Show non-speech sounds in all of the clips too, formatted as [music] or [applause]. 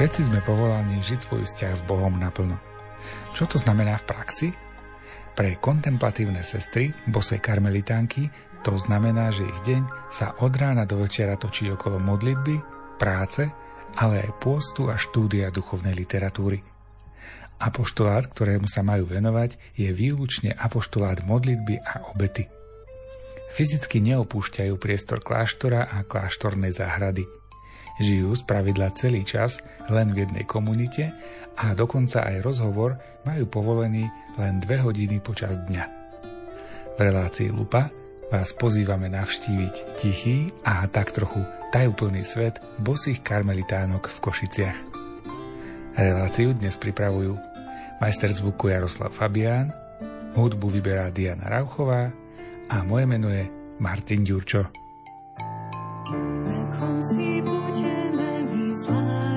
Všetci sme povolaní žiť svoj vzťah s Bohom naplno. Čo to znamená v praxi? Pre kontemplatívne sestry, bosej karmelitánky, to znamená, že ich deň sa od rána do večera točí okolo modlitby, práce, ale aj pôstu a štúdia duchovnej literatúry. Apoštolát, ktorému sa majú venovať, je výlučne apoštolát modlitby a obety. Fyzicky neopúšťajú priestor kláštora a kláštornej záhrady – Žijú z pravidla celý čas len v jednej komunite a dokonca aj rozhovor majú povolený len dve hodiny počas dňa. V relácii Lupa vás pozývame navštíviť tichý a tak trochu tajúplný svet bosých karmelitánok v Košiciach. Reláciu dnes pripravujú majster zvuku Jaroslav Fabián, hudbu vyberá Diana Rauchová a moje meno je Martin Ďurčo. Na konci bude Bosé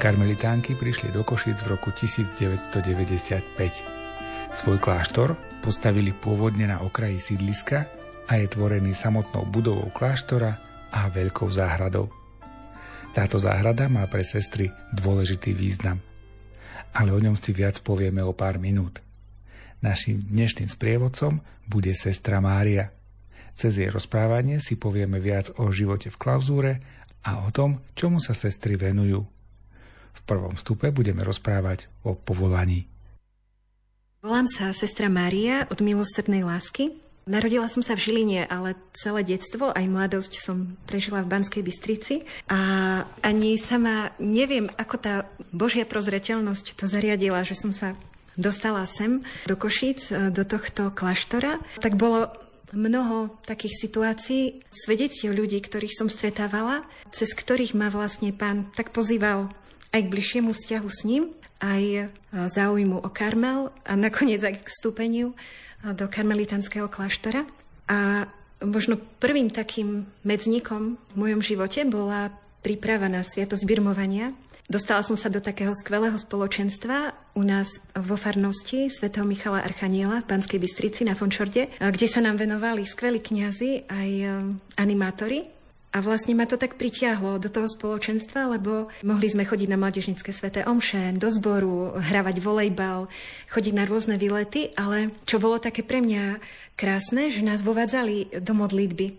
karmelitánky prišli do Košic v roku 1995. Svoj kláštor postavili pôvodne na okraji sídliska a je tvorený samotnou budovou kláštora a veľkou záhradou. Táto záhrada má pre sestry dôležitý význam. Ale o ňom si viac povieme o pár minút. Naším dnešným sprievodcom bude sestra Mária. Cez jej rozprávanie si povieme viac o živote v klauzúre a o tom, čomu sa sestry venujú. V prvom stupe budeme rozprávať o povolaní. Volám sa sestra Mária od milosrdnej lásky. Narodila som sa v Žiline, ale celé detstvo aj mladosť som prežila v Banskej Bystrici a ani sama neviem, ako tá Božia prozreteľnosť to zariadila, že som sa dostala sem do Košíc, do tohto kláštora. Tak bolo mnoho takých situácií, svedectiev ľudí, ktorých som stretávala, cez ktorých ma vlastne pán tak pozýval aj k bližšiemu vzťahu s ním, aj záujmu o Karmel a nakoniec aj k vstúpeniu do karmelitanského kláštora. A možno prvým takým medzníkom v mojom živote bola príprava na sviatosť birmovania, Dostala som sa do takého skvelého spoločenstva u nás vo farnosti svätého Michala Archaniela v Banskej Bystrici na Fončorde, kde sa nám venovali skvelí kňazi aj e, animátori. A vlastne ma to tak pritiahlo do toho spoločenstva, lebo mohli sme chodiť na mladežnické sveté omše, do zboru, hravať volejbal, chodiť na rôzne výlety, ale čo bolo také pre mňa krásne, že nás vovádzali do modlitby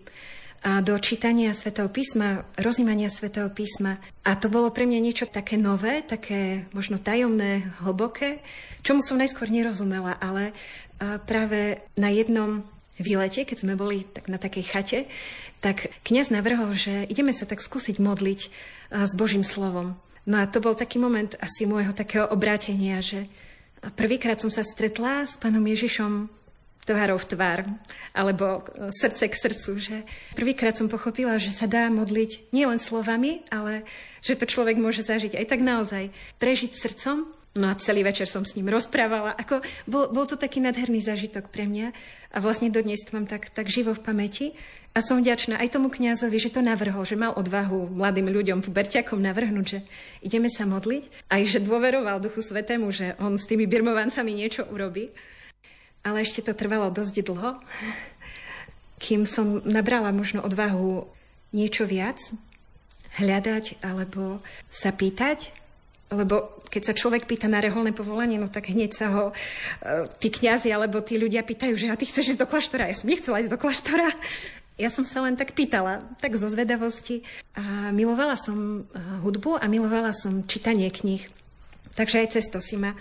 a do čítania svätého písma, rozímania svätého písma. A to bolo pre mňa niečo také nové, také možno tajomné, hlboké, čomu som najskôr nerozumela, ale práve na jednom výlete, keď sme boli tak na takej chate, tak kňaz navrhol, že ideme sa tak skúsiť modliť s Božím slovom. No a to bol taký moment asi môjho takého obrátenia, že prvýkrát som sa stretla s pánom Ježišom tvárov v tvár, alebo e, srdce k srdcu. Že prvýkrát som pochopila, že sa dá modliť nielen slovami, ale že to človek môže zažiť aj tak naozaj. Prežiť srdcom, no a celý večer som s ním rozprávala. Ako, bol, bol to taký nadherný zážitok pre mňa a vlastne dodnes to mám tak, tak živo v pamäti. A som vďačná aj tomu kňazovi, že to navrhol, že mal odvahu mladým ľuďom, puberťakom navrhnúť, že ideme sa modliť. Aj že dôveroval Duchu Svetému, že on s tými birmovancami niečo urobí. Ale ešte to trvalo dosť dlho, kým som nabrala možno odvahu niečo viac, hľadať alebo sa pýtať, lebo keď sa človek pýta na reholné povolanie, no tak hneď sa ho e, tí kňazi alebo tí ľudia pýtajú, že a ty chceš ísť do kláštora. Ja som nechcela ísť do kláštora. Ja som sa len tak pýtala, tak zo zvedavosti. A milovala som e, hudbu a milovala som čítanie kníh. Takže aj cez to si ma e,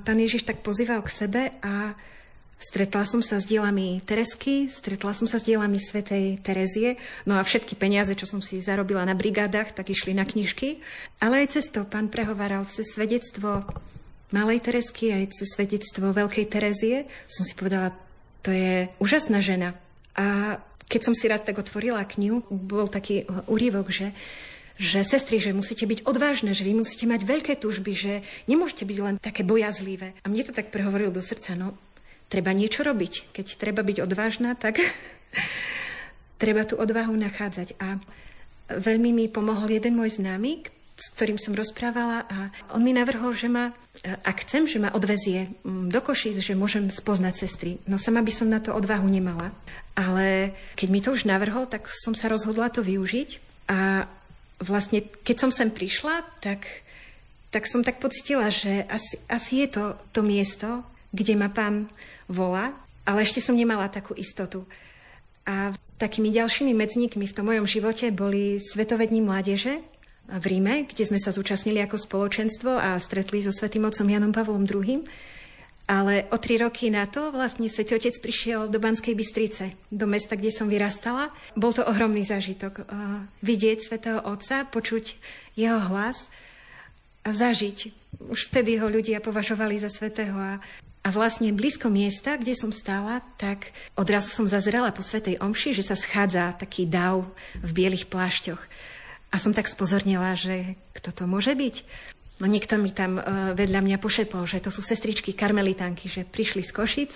pán Ježiš tak pozýval k sebe a Stretla som sa s dielami Teresky, stretla som sa s dielami Svetej Terezie, no a všetky peniaze, čo som si zarobila na brigádach, tak išli na knižky. Ale aj cez to pán prehovaral cez svedectvo Malej Teresky, aj cez svedectvo Veľkej Terezie. Som si povedala, to je úžasná žena. A keď som si raz tak otvorila knihu, bol taký úrivok, že že sestry, že musíte byť odvážne, že vy musíte mať veľké túžby, že nemôžete byť len také bojazlivé. A mne to tak prehovoril do srdca, no treba niečo robiť. Keď treba byť odvážna, tak [laughs] treba tú odvahu nachádzať. A veľmi mi pomohol jeden môj známy, s ktorým som rozprávala a on mi navrhol, že ma, ak chcem, že ma odvezie mm, do Košíc, že môžem spoznať sestry. No sama by som na to odvahu nemala. Ale keď mi to už navrhol, tak som sa rozhodla to využiť. A vlastne, keď som sem prišla, tak, tak som tak pocitila, že asi, asi je to to miesto, kde ma pán volá, ale ešte som nemala takú istotu. A takými ďalšími medzníkmi v tom mojom živote boli Svetovední mládeže v Ríme, kde sme sa zúčastnili ako spoločenstvo a stretli so Svetým otcom Janom Pavlom II. Ale o tri roky na to vlastne Svetý Otec prišiel do Banskej Bystrice, do mesta, kde som vyrastala. Bol to ohromný zážitok. Vidieť Svetého Otca, počuť jeho hlas a zažiť. Už vtedy ho ľudia považovali za svetého a a vlastne blízko miesta, kde som stála, tak odrazu som zazrela po Svetej Omši, že sa schádza taký dav v bielých plášťoch. A som tak spozornila, že kto to môže byť. No niekto mi tam uh, vedľa mňa pošepol, že to sú sestričky karmelitánky, že prišli z Košic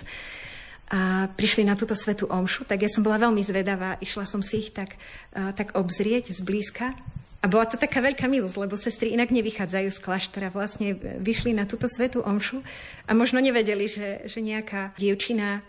a prišli na túto svetú omšu, tak ja som bola veľmi zvedavá, išla som si ich tak, uh, tak obzrieť zblízka a bola to taká veľká milosť, lebo sestry inak nevychádzajú z kláštora. Vlastne vyšli na túto svetú omšu a možno nevedeli, že, že nejaká dievčina,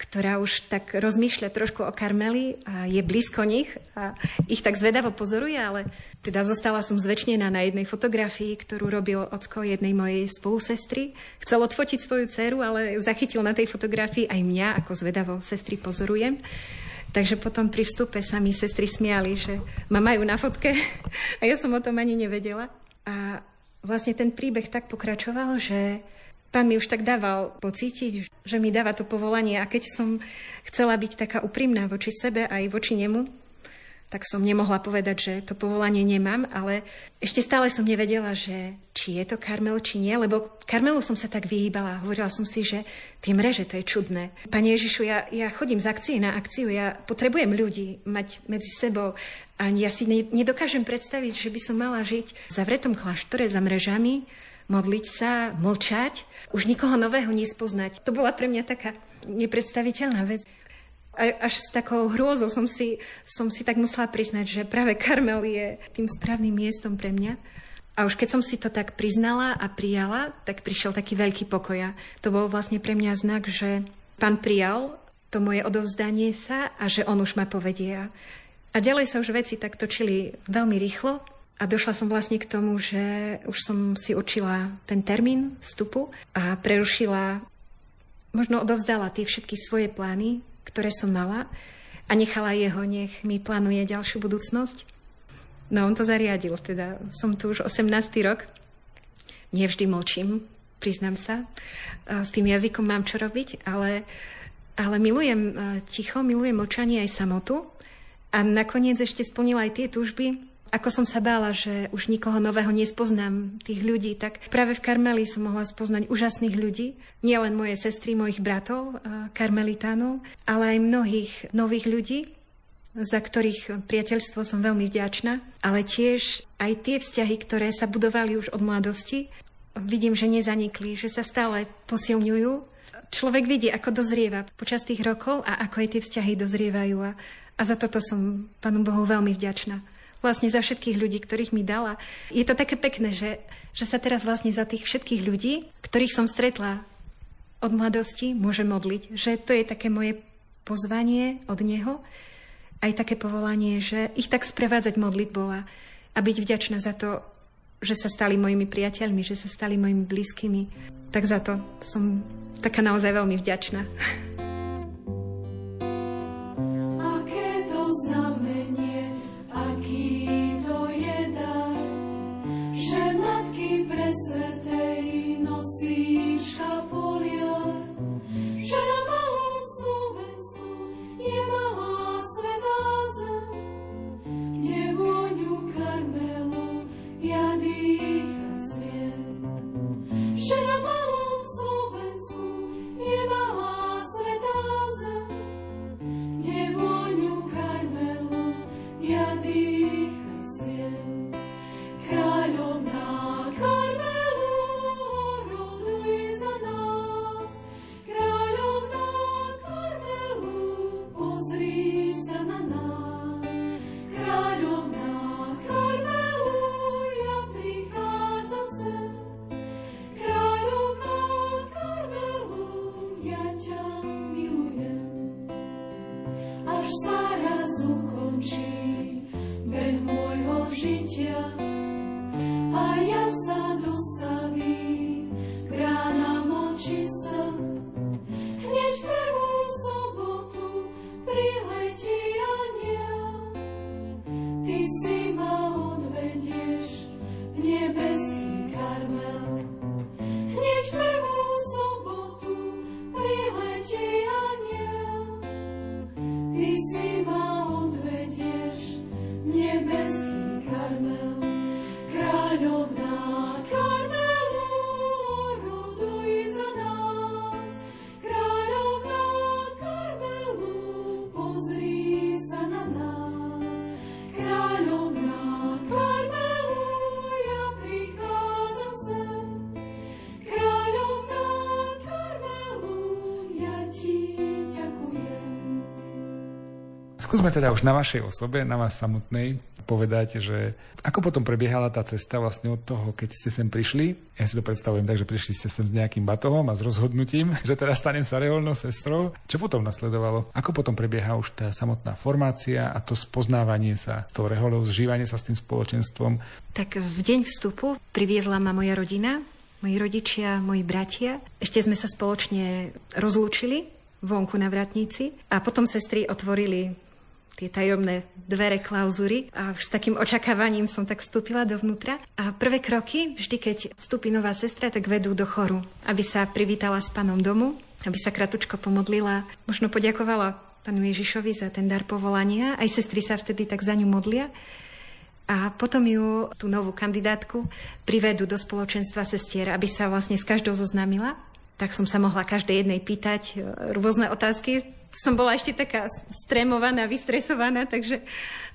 ktorá už tak rozmýšľa trošku o Karmeli a je blízko nich a ich tak zvedavo pozoruje, ale teda zostala som zväčšnená na jednej fotografii, ktorú robil ocko jednej mojej spolusestry. Chcel odfotiť svoju dceru, ale zachytil na tej fotografii aj mňa, ako zvedavo sestry pozorujem. Takže potom pri vstupe sa mi sestry smiali, že ma majú na fotke [laughs] a ja som o tom ani nevedela. A vlastne ten príbeh tak pokračoval, že Pán mi už tak dával pocítiť, že mi dáva to povolanie a keď som chcela byť taká úprimná voči sebe aj voči nemu, tak som nemohla povedať, že to povolanie nemám, ale ešte stále som nevedela, že či je to Karmel, či nie, lebo Karmelu som sa tak vyhýbala. Hovorila som si, že tie mreže, to je čudné. Pane Ježišu, ja, ja chodím z akcie na akciu, ja potrebujem ľudí mať medzi sebou a ja si nedokážem predstaviť, že by som mala žiť v zavretom kláštore za mrežami, modliť sa, mlčať, už nikoho nového nespoznať. To bola pre mňa taká nepredstaviteľná vec až s takou hrôzou som si, som si tak musela priznať, že práve Karmel je tým správnym miestom pre mňa. A už keď som si to tak priznala a prijala, tak prišiel taký veľký pokoj. To bol vlastne pre mňa znak, že pán prijal to moje odovzdanie sa a že on už ma povedie. A ďalej sa už veci tak točili veľmi rýchlo a došla som vlastne k tomu, že už som si učila ten termín vstupu a prerušila, možno odovzdala tie všetky svoje plány, ktoré som mala a nechala jeho, nech mi plánuje ďalšiu budúcnosť. No on to zariadil, teda som tu už 18. rok. Nevždy mlčím, priznám sa. S tým jazykom mám čo robiť, ale, ale milujem e, ticho, milujem mlčanie aj samotu. A nakoniec ešte splnila aj tie túžby, ako som sa bála, že už nikoho nového nespoznám, tých ľudí, tak práve v Karmeli som mohla spoznať úžasných ľudí. Nie len moje sestry, mojich bratov, karmelitánov, ale aj mnohých nových ľudí, za ktorých priateľstvo som veľmi vďačná, ale tiež aj tie vzťahy, ktoré sa budovali už od mladosti, vidím, že nezanikli, že sa stále posilňujú. Človek vidí, ako dozrieva počas tých rokov a ako aj tie vzťahy dozrievajú. A, a za toto som Pánu Bohu veľmi vďačná vlastne za všetkých ľudí, ktorých mi dala. Je to také pekné, že, že sa teraz vlastne za tých všetkých ľudí, ktorých som stretla od mladosti, môžem modliť. Že to je také moje pozvanie od Neho, aj také povolanie, že ich tak sprevádzať modlitbou a, a byť vďačná za to, že sa stali mojimi priateľmi, že sa stali mojimi blízkymi. Tak za to som taká naozaj veľmi vďačná. [laughs] Skúsme teda už na vašej osobe, na vás samotnej, povedať, že ako potom prebiehala tá cesta vlastne od toho, keď ste sem prišli. Ja si to predstavujem tak, že prišli ste sem s nejakým batohom a s rozhodnutím, [laughs] že teraz stanem sa reholnou sestrou. Čo potom nasledovalo? Ako potom prebieha už tá samotná formácia a to spoznávanie sa s tou reholou, zžívanie sa s tým spoločenstvom? Tak v deň vstupu priviezla ma moja rodina, moji rodičia, moji bratia. Ešte sme sa spoločne rozlúčili vonku na vratníci a potom sestry otvorili tie tajomné dvere klauzury a už s takým očakávaním som tak vstúpila dovnútra. A prvé kroky, vždy keď vstúpi nová sestra, tak vedú do choru, aby sa privítala s pánom domu, aby sa kratučko pomodlila, možno poďakovala pánu Ježišovi za ten dar povolania. Aj sestry sa vtedy tak za ňu modlia. A potom ju, tú novú kandidátku, privedú do spoločenstva sestier, aby sa vlastne s každou zoznámila. Tak som sa mohla každej jednej pýtať e, rôzne otázky som bola ešte taká stremovaná, vystresovaná, takže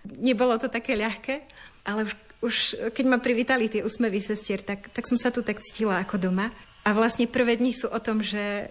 nebolo to také ľahké. Ale už, už keď ma privítali tie úsmevy sestier, tak, tak som sa tu tak cítila ako doma. A vlastne prvé dni sú o tom, že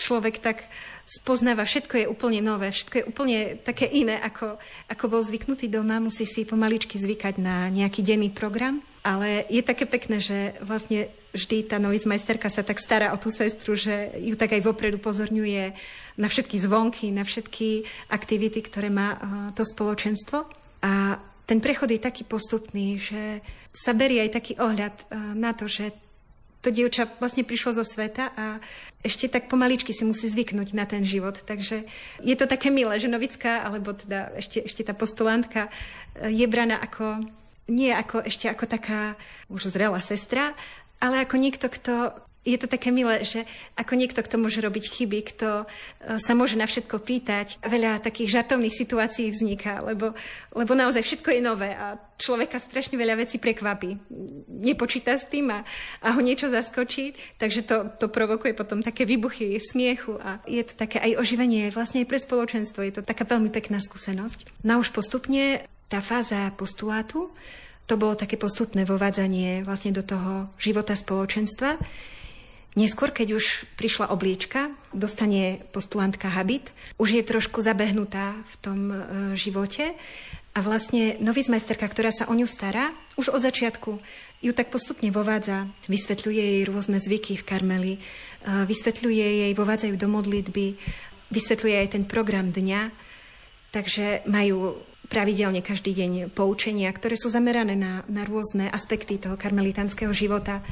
človek tak spoznáva, všetko je úplne nové, všetko je úplne také iné, ako, ako bol zvyknutý doma. Musí si pomaličky zvykať na nejaký denný program. Ale je také pekné, že vlastne vždy tá majsterka sa tak stará o tú sestru, že ju tak aj vopred upozorňuje na všetky zvonky, na všetky aktivity, ktoré má to spoločenstvo. A ten prechod je taký postupný, že sa berie aj taký ohľad na to, že to dievča vlastne prišlo zo sveta a ešte tak pomaličky si musí zvyknúť na ten život. Takže je to také milé, že novická, alebo teda ešte, ešte tá postulantka je braná ako nie ako ešte ako taká už zrelá sestra, ale ako niekto, kto je to také milé, že ako niekto, kto môže robiť chyby, kto e, sa môže na všetko pýtať. Veľa takých žartovných situácií vzniká, lebo, lebo naozaj všetko je nové a človeka strašne veľa vecí prekvapí. Nepočíta s tým a, a ho niečo zaskočí, takže to, to provokuje potom také výbuchy smiechu a je to také aj oživenie vlastne aj pre spoločenstvo. Je to taká veľmi pekná skúsenosť. No už postupne tá fáza postulátu, to bolo také postupné vovádzanie vlastne do toho života spoločenstva. Neskôr, keď už prišla obliečka, dostane postulantka habit, už je trošku zabehnutá v tom e, živote. A vlastne novizmajsterka, ktorá sa o ňu stará, už od začiatku ju tak postupne vovádza, vysvetľuje jej rôzne zvyky v Karmeli, e, vysvetľuje jej, vovádzajú do modlitby, vysvetľuje aj ten program dňa, takže majú pravidelne každý deň poučenia, ktoré sú zamerané na, na rôzne aspekty toho karmelitánskeho života,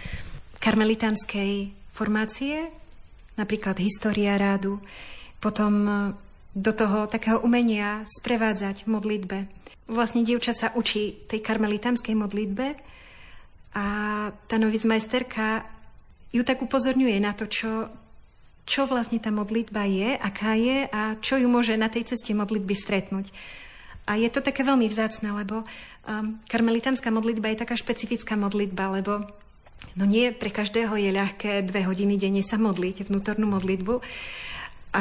karmelitánskej formácie, napríklad história rádu, potom e, do toho takého umenia sprevádzať modlitbe. Vlastne dievča sa učí tej karmelitánskej modlitbe a tá majsterka ju tak upozorňuje na to, čo, čo vlastne tá modlitba je, aká je a čo ju môže na tej ceste modlitby stretnúť. A je to také veľmi vzácne, lebo um, karmelitánska modlitba je taká špecifická modlitba, lebo no nie pre každého je ľahké dve hodiny denne sa modliť, vnútornú modlitbu. A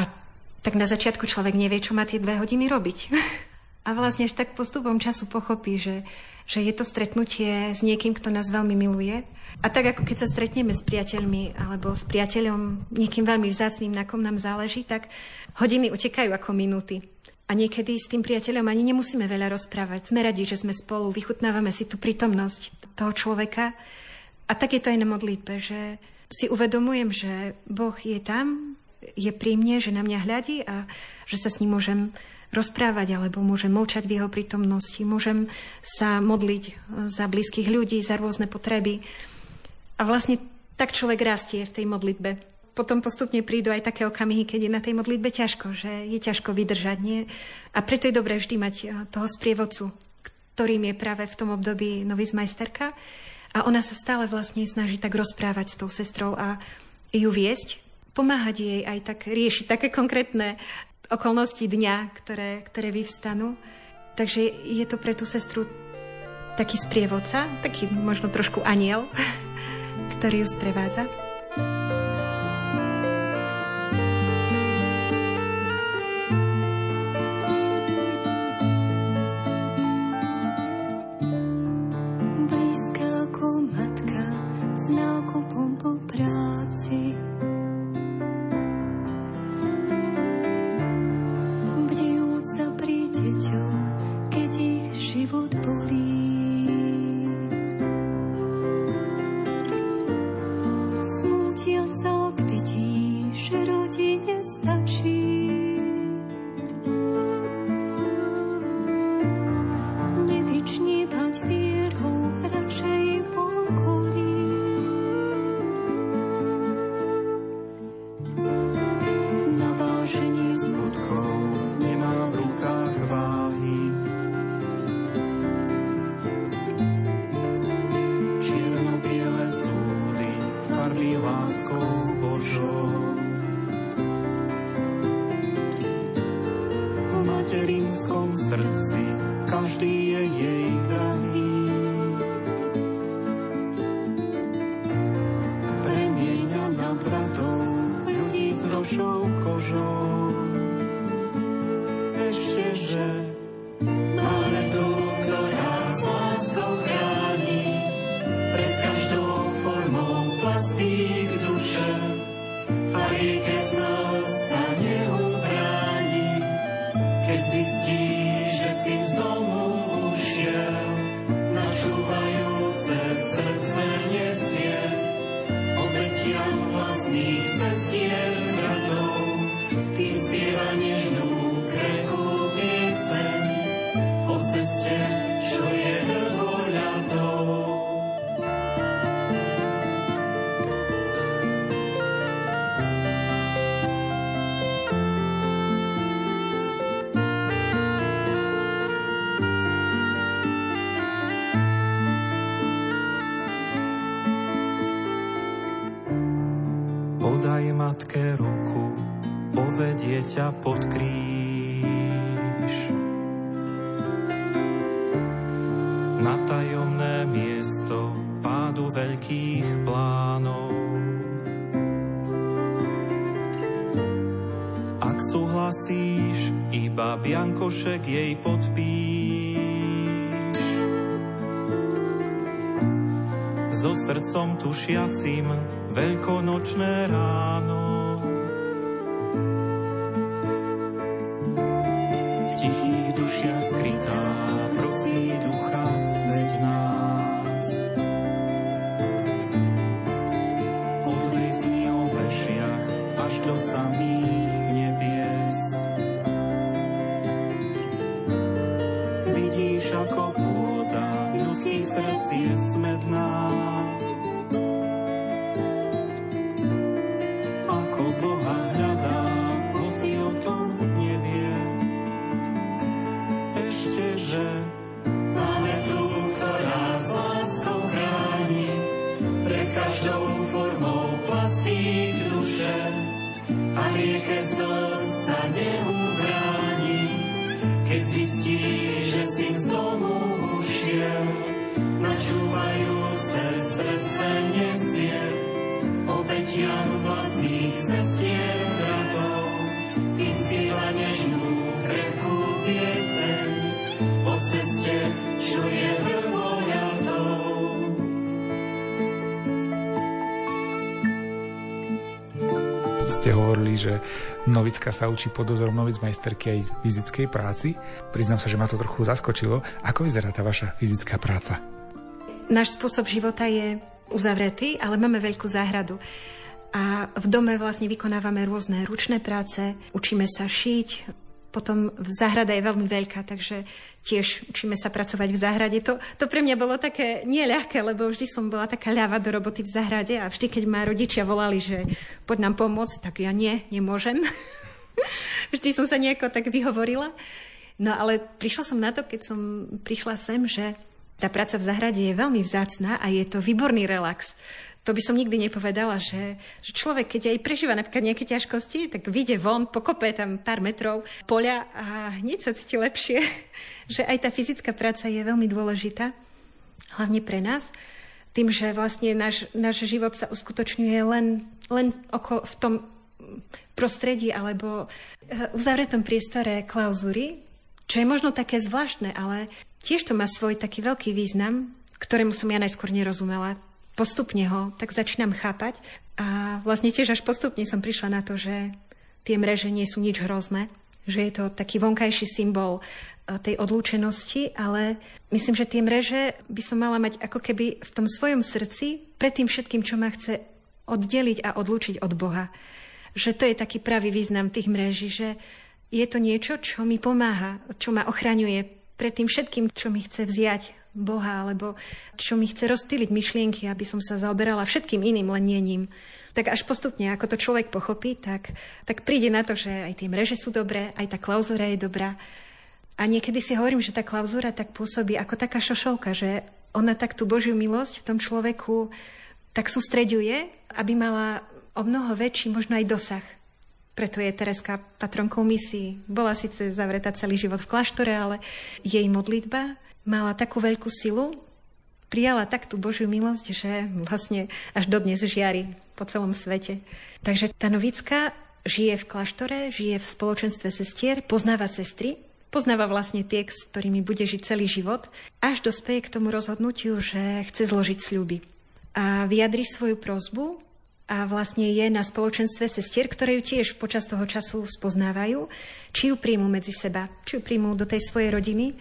tak na začiatku človek nevie, čo má tie dve hodiny robiť. [laughs] A vlastne až tak postupom času pochopí, že, že je to stretnutie s niekým, kto nás veľmi miluje. A tak ako keď sa stretneme s priateľmi alebo s priateľom, niekým veľmi vzácným, na kom nám záleží, tak hodiny utekajú ako minúty. A niekedy s tým priateľom ani nemusíme veľa rozprávať. Sme radi, že sme spolu, vychutnávame si tú prítomnosť toho človeka. A tak je to aj na modlitbe, že si uvedomujem, že Boh je tam, je pri mne, že na mňa hľadí a že sa s ním môžem rozprávať alebo môžem mlčať v jeho prítomnosti, môžem sa modliť za blízkych ľudí, za rôzne potreby. A vlastne tak človek rastie v tej modlitbe potom postupne prídu aj také okamihy, keď je na tej modlitbe ťažko, že je ťažko vydržať. Nie? A preto je dobré vždy mať eh, toho sprievodcu, ktorým je práve v tom období majsterka. A ona sa stále vlastne snaží tak rozprávať s tou sestrou a ju viesť, pomáhať jej aj tak riešiť také konkrétne okolnosti dňa, ktoré, ktoré vyvstanú. Takže je to pre tú sestru taký sprievodca, taký možno trošku aniel, [laughs] ktorý ju sprevádza. Ťa pod kríž. Na tajomné miesto pádu veľkých plánov. Ak súhlasíš, iba biankošek jej podpíš. So srdcom tušiacim veľkonočné že novická sa učí pod dozorom majsterky aj fyzickej práci. Priznám sa, že ma to trochu zaskočilo. Ako vyzerá tá vaša fyzická práca? Náš spôsob života je uzavretý, ale máme veľkú záhradu. A v dome vlastne vykonávame rôzne ručné práce, učíme sa šiť, potom v záhrada je veľmi veľká, takže tiež učíme sa pracovať v záhrade. To, to pre mňa bolo také nie ľahké, lebo vždy som bola taká ľava do roboty v záhrade a vždy, keď ma rodičia volali, že poď nám pomôcť, tak ja nie, nemôžem. [laughs] vždy som sa nejako tak vyhovorila. No ale prišla som na to, keď som prišla sem, že tá práca v záhrade je veľmi vzácná a je to výborný relax to by som nikdy nepovedala, že, že človek, keď aj prežíva napríklad nejaké ťažkosti, tak vyjde von, pokope tam pár metrov poľa a hneď sa cíti lepšie. [laughs] že aj tá fyzická práca je veľmi dôležitá, hlavne pre nás, tým, že vlastne náš, náš život sa uskutočňuje len, len oko, v tom prostredí alebo eh, uzavretom priestore klauzúry, čo je možno také zvláštne, ale tiež to má svoj taký veľký význam, ktorému som ja najskôr nerozumela postupne ho tak začínam chápať a vlastne tiež až postupne som prišla na to, že tie mreže nie sú nič hrozné, že je to taký vonkajší symbol e, tej odlúčenosti, ale myslím, že tie mreže by som mala mať ako keby v tom svojom srdci pred tým všetkým, čo ma chce oddeliť a odlúčiť od Boha. Že to je taký pravý význam tých mreží, že je to niečo, čo mi pomáha, čo ma ochraňuje pred tým všetkým, čo mi chce vziať Boha, alebo čo mi chce rozstýliť myšlienky, aby som sa zaoberala všetkým iným, len. Tak až postupne, ako to človek pochopí, tak, tak príde na to, že aj tie mreže sú dobré, aj tá klauzúra je dobrá. A niekedy si hovorím, že tá klauzúra tak pôsobí ako taká šošovka, že ona tak tú Božiu milosť v tom človeku tak sústreďuje, aby mala o mnoho väčší možno aj dosah. Preto je Tereska patronkou misií. Bola síce zavretá celý život v kláštore, ale jej modlitba mala takú veľkú silu, prijala tak tú Božiu milosť, že vlastne až dodnes žiari po celom svete. Takže tá novická žije v kláštore, žije v spoločenstve sestier, poznáva sestry, poznáva vlastne tie, s ktorými bude žiť celý život, až dospeje k tomu rozhodnutiu, že chce zložiť sľuby. A vyjadri svoju prozbu a vlastne je na spoločenstve sestier, ktoré ju tiež počas toho času spoznávajú, či ju príjmu medzi seba, či ju príjmu do tej svojej rodiny.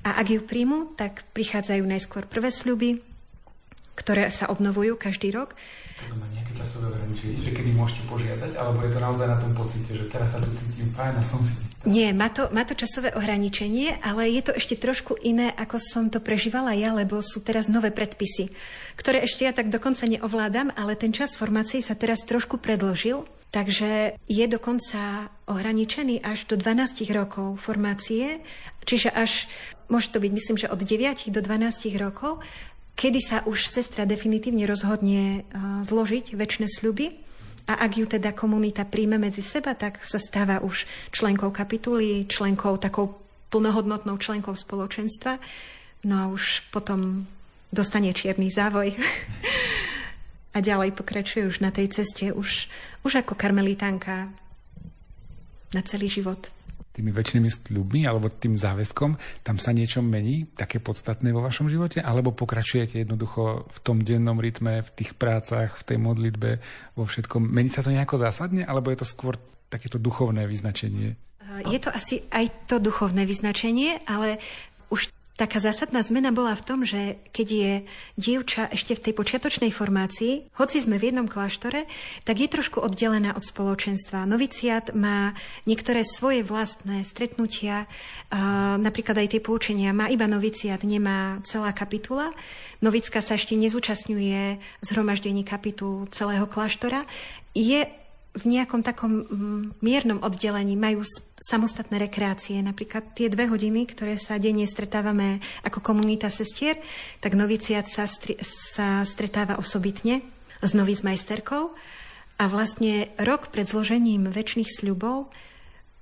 A ak ju príjmu, tak prichádzajú najskôr prvé sľuby, ktoré sa obnovujú každý rok. To má nejaké časové ograničenie, že kedy môžete požiadať, alebo je to naozaj na tom pocite, že teraz sa tu cítim fajn a som si... Nie, má to, má to časové ohraničenie, ale je to ešte trošku iné, ako som to prežívala ja, lebo sú teraz nové predpisy, ktoré ešte ja tak dokonca neovládam, ale ten čas formácie sa teraz trošku predložil, takže je dokonca ohraničený až do 12 rokov formácie, čiže až, môže to byť myslím, že od 9 do 12 rokov kedy sa už sestra definitívne rozhodne zložiť väčšie sľuby. A ak ju teda komunita príjme medzi seba, tak sa stáva už členkou kapituly, členkou takou plnohodnotnou členkou spoločenstva. No a už potom dostane čierny závoj. [laughs] a ďalej pokračuje už na tej ceste, už, už ako karmelitánka na celý život tými väčšnými sľubmi alebo tým záväzkom, tam sa niečo mení, také podstatné vo vašom živote, alebo pokračujete jednoducho v tom dennom rytme, v tých prácach, v tej modlitbe, vo všetkom. Mení sa to nejako zásadne, alebo je to skôr takéto duchovné vyznačenie? Je to asi aj to duchovné vyznačenie, ale už Taká zásadná zmena bola v tom, že keď je dievča ešte v tej počiatočnej formácii, hoci sme v jednom kláštore, tak je trošku oddelená od spoločenstva. Noviciat má niektoré svoje vlastné stretnutia, napríklad aj tie poučenia. Má iba noviciat, nemá celá kapitula. Novická sa ešte nezúčastňuje zhromaždení kapitul celého kláštora. Je v nejakom takom mm, miernom oddelení majú samostatné rekreácie. Napríklad tie dve hodiny, ktoré sa denne stretávame ako komunita sestier, tak noviciat sa, stri- sa stretáva osobitne s majsterkou a vlastne rok pred zložením väčšných sľubov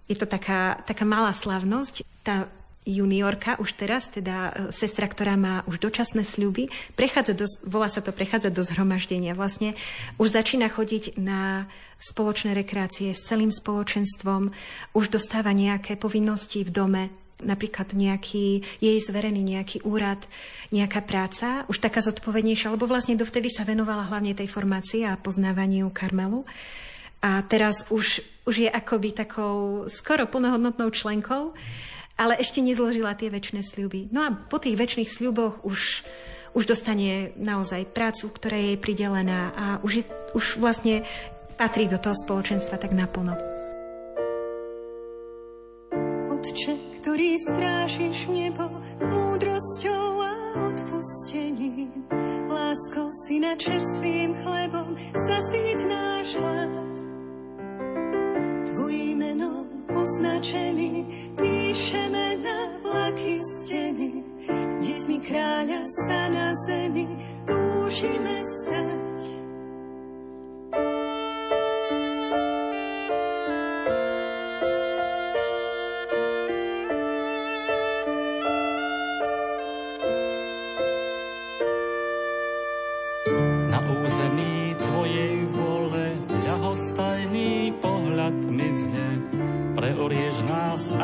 je to taká, taká malá slavnosť. Tá juniorka už teraz, teda e, sestra, ktorá má už dočasné sľuby, prechádza do, volá sa to prechádza do zhromaždenia. Vlastne už začína chodiť na spoločné rekreácie s celým spoločenstvom, už dostáva nejaké povinnosti v dome, napríklad nejaký, jej zverený nejaký úrad, nejaká práca, už taká zodpovednejšia, lebo vlastne dovtedy sa venovala hlavne tej formácii a poznávaniu Karmelu. A teraz už, už je akoby takou skoro plnohodnotnou členkou ale ešte nezložila tie väčšie sľuby. No a po tých väčšných sľuboch už, už dostane naozaj prácu, ktorá je jej pridelená a už, je, už vlastne patrí do toho spoločenstva tak naplno. Otče, ktorý strážiš nebo múdrosťou a odpustením, láskou si na čerstvým chlebom zasieť náš hlad. Tvojim menom označený, píšeme na vlaky steny. Deťmi kráľa sa na zemi túžime stať.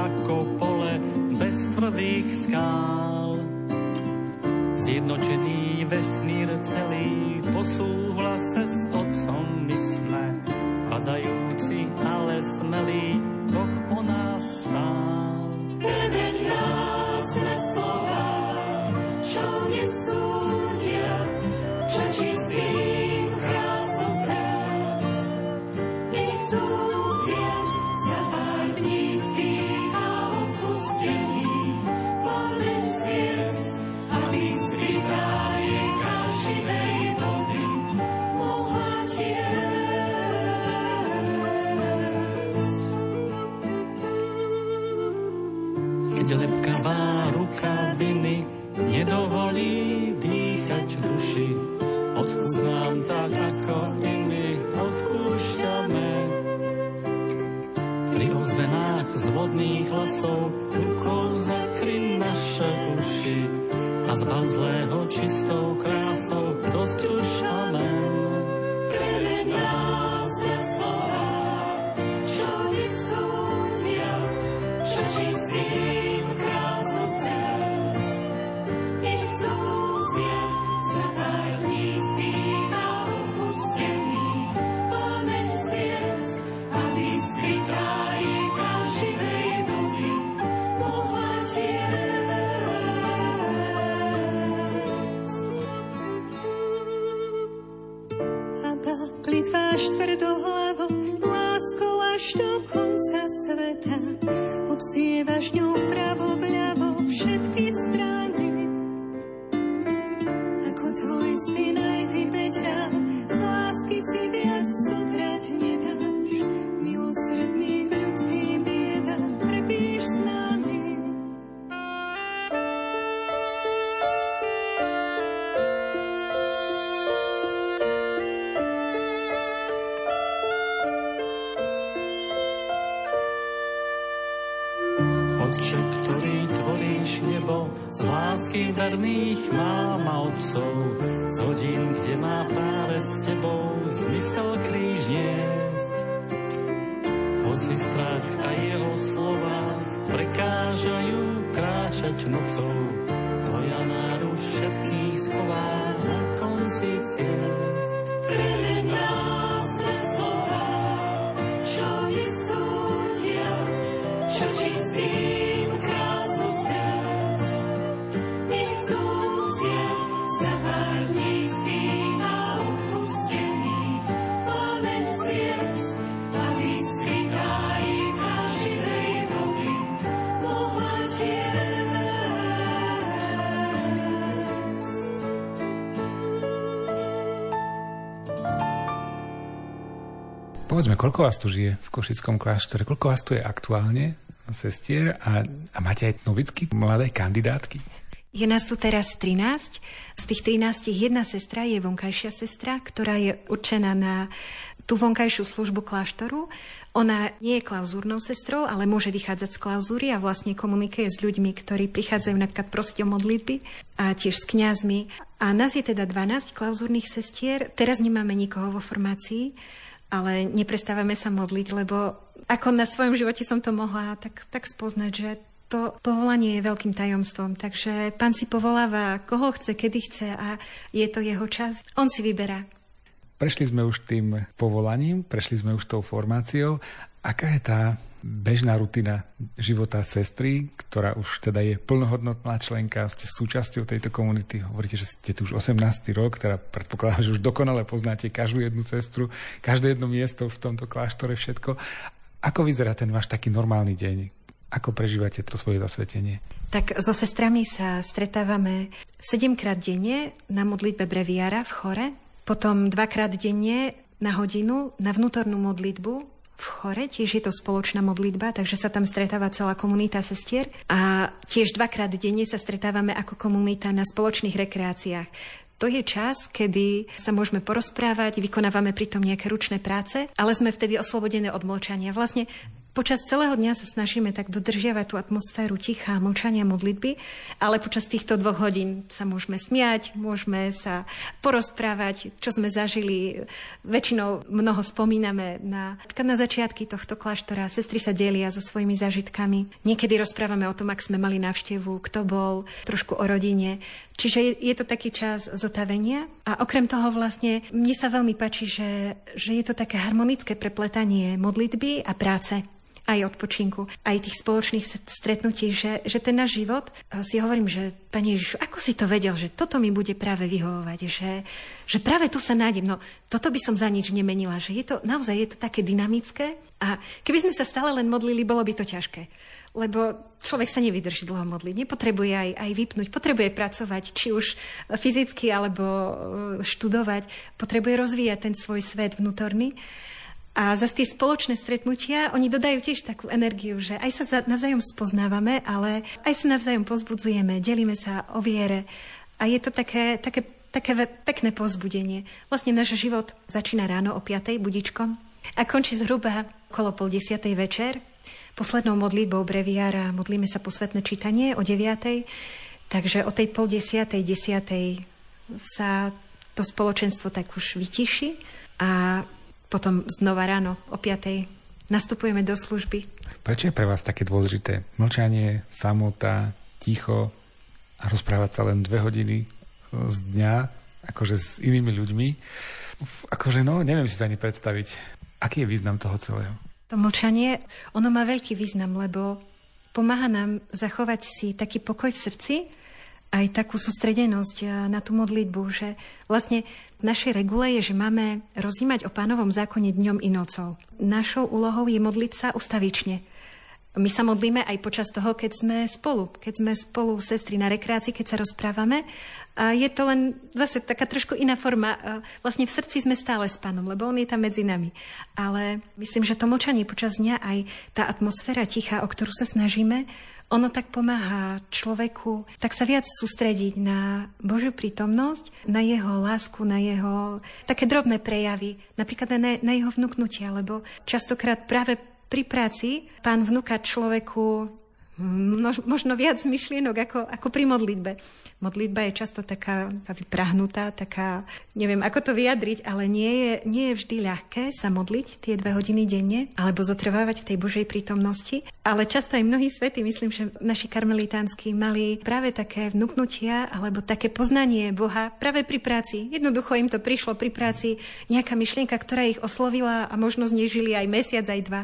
Ako pole bez tvrdých skál. Zjednočený vesmír celý po súhlase s Otcom my sme, padajúci, ale smelí, Tvoja náruč všetkých schová na konci ciest. Preved nás. Povedzme, koľko vás tu žije v Košickom kláštore? Koľko vás tu je aktuálne, sestier? A, a máte aj novicky, mladé kandidátky? Je nás tu teraz 13. Z tých 13 jedna sestra je vonkajšia sestra, ktorá je určená na tú vonkajšiu službu kláštoru. Ona nie je klauzúrnou sestrou, ale môže vychádzať z klauzúry a vlastne komunikuje s ľuďmi, ktorí prichádzajú napríklad prosiť o modlitby a tiež s kňazmi. A nás je teda 12 klauzúrnych sestier. Teraz nemáme nikoho vo formácii, ale neprestávame sa modliť, lebo ako na svojom živote som to mohla tak, tak spoznať, že to povolanie je veľkým tajomstvom, takže pán si povoláva, koho chce, kedy chce a je to jeho čas. On si vyberá. Prešli sme už tým povolaním, prešli sme už tou formáciou. Aká je tá bežná rutina života sestry, ktorá už teda je plnohodnotná členka, ste súčasťou tejto komunity. Hovoríte, že ste tu už 18. rok, teda predpokladám, že už dokonale poznáte každú jednu sestru, každé jedno miesto v tomto kláštore, všetko. Ako vyzerá ten váš taký normálny deň? Ako prežívate to svoje zasvetenie? Tak so sestrami sa stretávame 7 krát denne na modlitbe breviára v chore, potom dvakrát denne na hodinu na vnútornú modlitbu v chore, tiež je to spoločná modlitba, takže sa tam stretáva celá komunita sestier a tiež dvakrát denne sa stretávame ako komunita na spoločných rekreáciách. To je čas, kedy sa môžeme porozprávať, vykonávame pritom nejaké ručné práce, ale sme vtedy oslobodené od mlčania. Vlastne Počas celého dňa sa snažíme tak dodržiavať tú atmosféru ticha, mlčania, modlitby, ale počas týchto dvoch hodín sa môžeme smiať, môžeme sa porozprávať, čo sme zažili. Väčšinou mnoho spomíname na, na začiatky tohto kláštora. Sestry sa delia so svojimi zážitkami. Niekedy rozprávame o tom, ak sme mali návštevu, kto bol, trošku o rodine. Čiže je to taký čas zotavenia a okrem toho vlastne mne sa veľmi páči, že, že je to také harmonické prepletanie modlitby a práce aj odpočinku, aj tých spoločných stretnutí, že, že ten náš život, si hovorím, že Pane Ježišu, ako si to vedel, že toto mi bude práve vyhovovať, že, že práve tu sa nájdem. No, toto by som za nič nemenila, že je to, naozaj je to také dynamické a keby sme sa stále len modlili, bolo by to ťažké. Lebo človek sa nevydrží dlho modliť, nepotrebuje aj, aj vypnúť, potrebuje pracovať, či už fyzicky alebo e, študovať, potrebuje rozvíjať ten svoj svet vnútorný. A za tie spoločné stretnutia, oni dodajú tiež takú energiu, že aj sa navzájom spoznávame, ale aj sa navzájom pozbudzujeme, delíme sa o viere. A je to také, také, také pekné pozbudenie. Vlastne náš život začína ráno o 5. budičkom a končí zhruba okolo pol desiatej večer, poslednou modlitbou breviára modlíme sa posvetné čítanie o 9. Takže o tej pol desiatej, desiatej sa to spoločenstvo tak už vytiší a potom znova ráno o 5. nastupujeme do služby. Prečo je pre vás také dôležité mlčanie, samota, ticho a rozprávať sa len dve hodiny z dňa, akože s inými ľuďmi? Akože no, neviem si to ani predstaviť. Aký je význam toho celého? To mlčanie, ono má veľký význam, lebo pomáha nám zachovať si taký pokoj v srdci, aj takú sústredenosť eh, na tú modlitbu, že vlastne v našej regule je, že máme rozímať o pánovom zákone dňom i nocou. Našou úlohou je modliť sa ustavične. My sa modlíme aj počas toho, keď sme spolu. Keď sme spolu sestry na rekreácii, keď sa rozprávame. A je to len zase taká trošku iná forma. Vlastne v srdci sme stále s pánom, lebo on je tam medzi nami. Ale myslím, že to mlčanie počas dňa, aj tá atmosféra ticha, o ktorú sa snažíme, ono tak pomáha človeku tak sa viac sústrediť na Božiu prítomnosť, na jeho lásku, na jeho také drobné prejavy, napríklad na, na jeho vnúknutia, lebo častokrát práve pri práci pán vnúka človeku možno viac myšlienok ako, ako pri modlitbe. Modlitba je často taká vyprahnutá, taká, neviem ako to vyjadriť, ale nie je, nie je vždy ľahké sa modliť tie dve hodiny denne, alebo zotrvávať v tej Božej prítomnosti. Ale často aj mnohí svety, myslím, že naši karmelitánsky mali práve také vnúknutia alebo také poznanie Boha práve pri práci. Jednoducho im to prišlo pri práci nejaká myšlienka, ktorá ich oslovila a možno z nej žili aj mesiac, aj dva.